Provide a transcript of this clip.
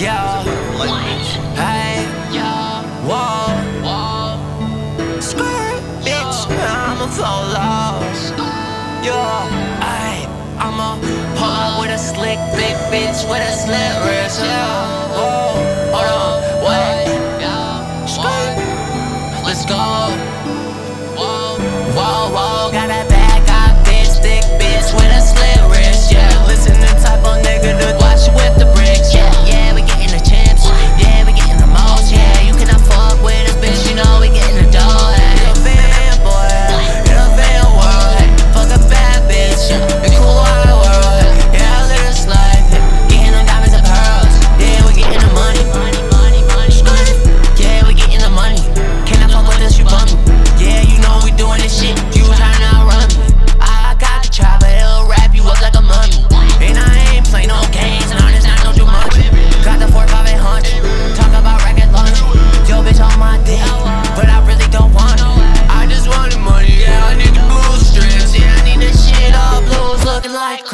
Yeah. Hey. Whoa. Skirt, bitch. I'ma. Yeah. Ay. I'ma pull up with a slick, big bitch with a slit wrist. Yeah. like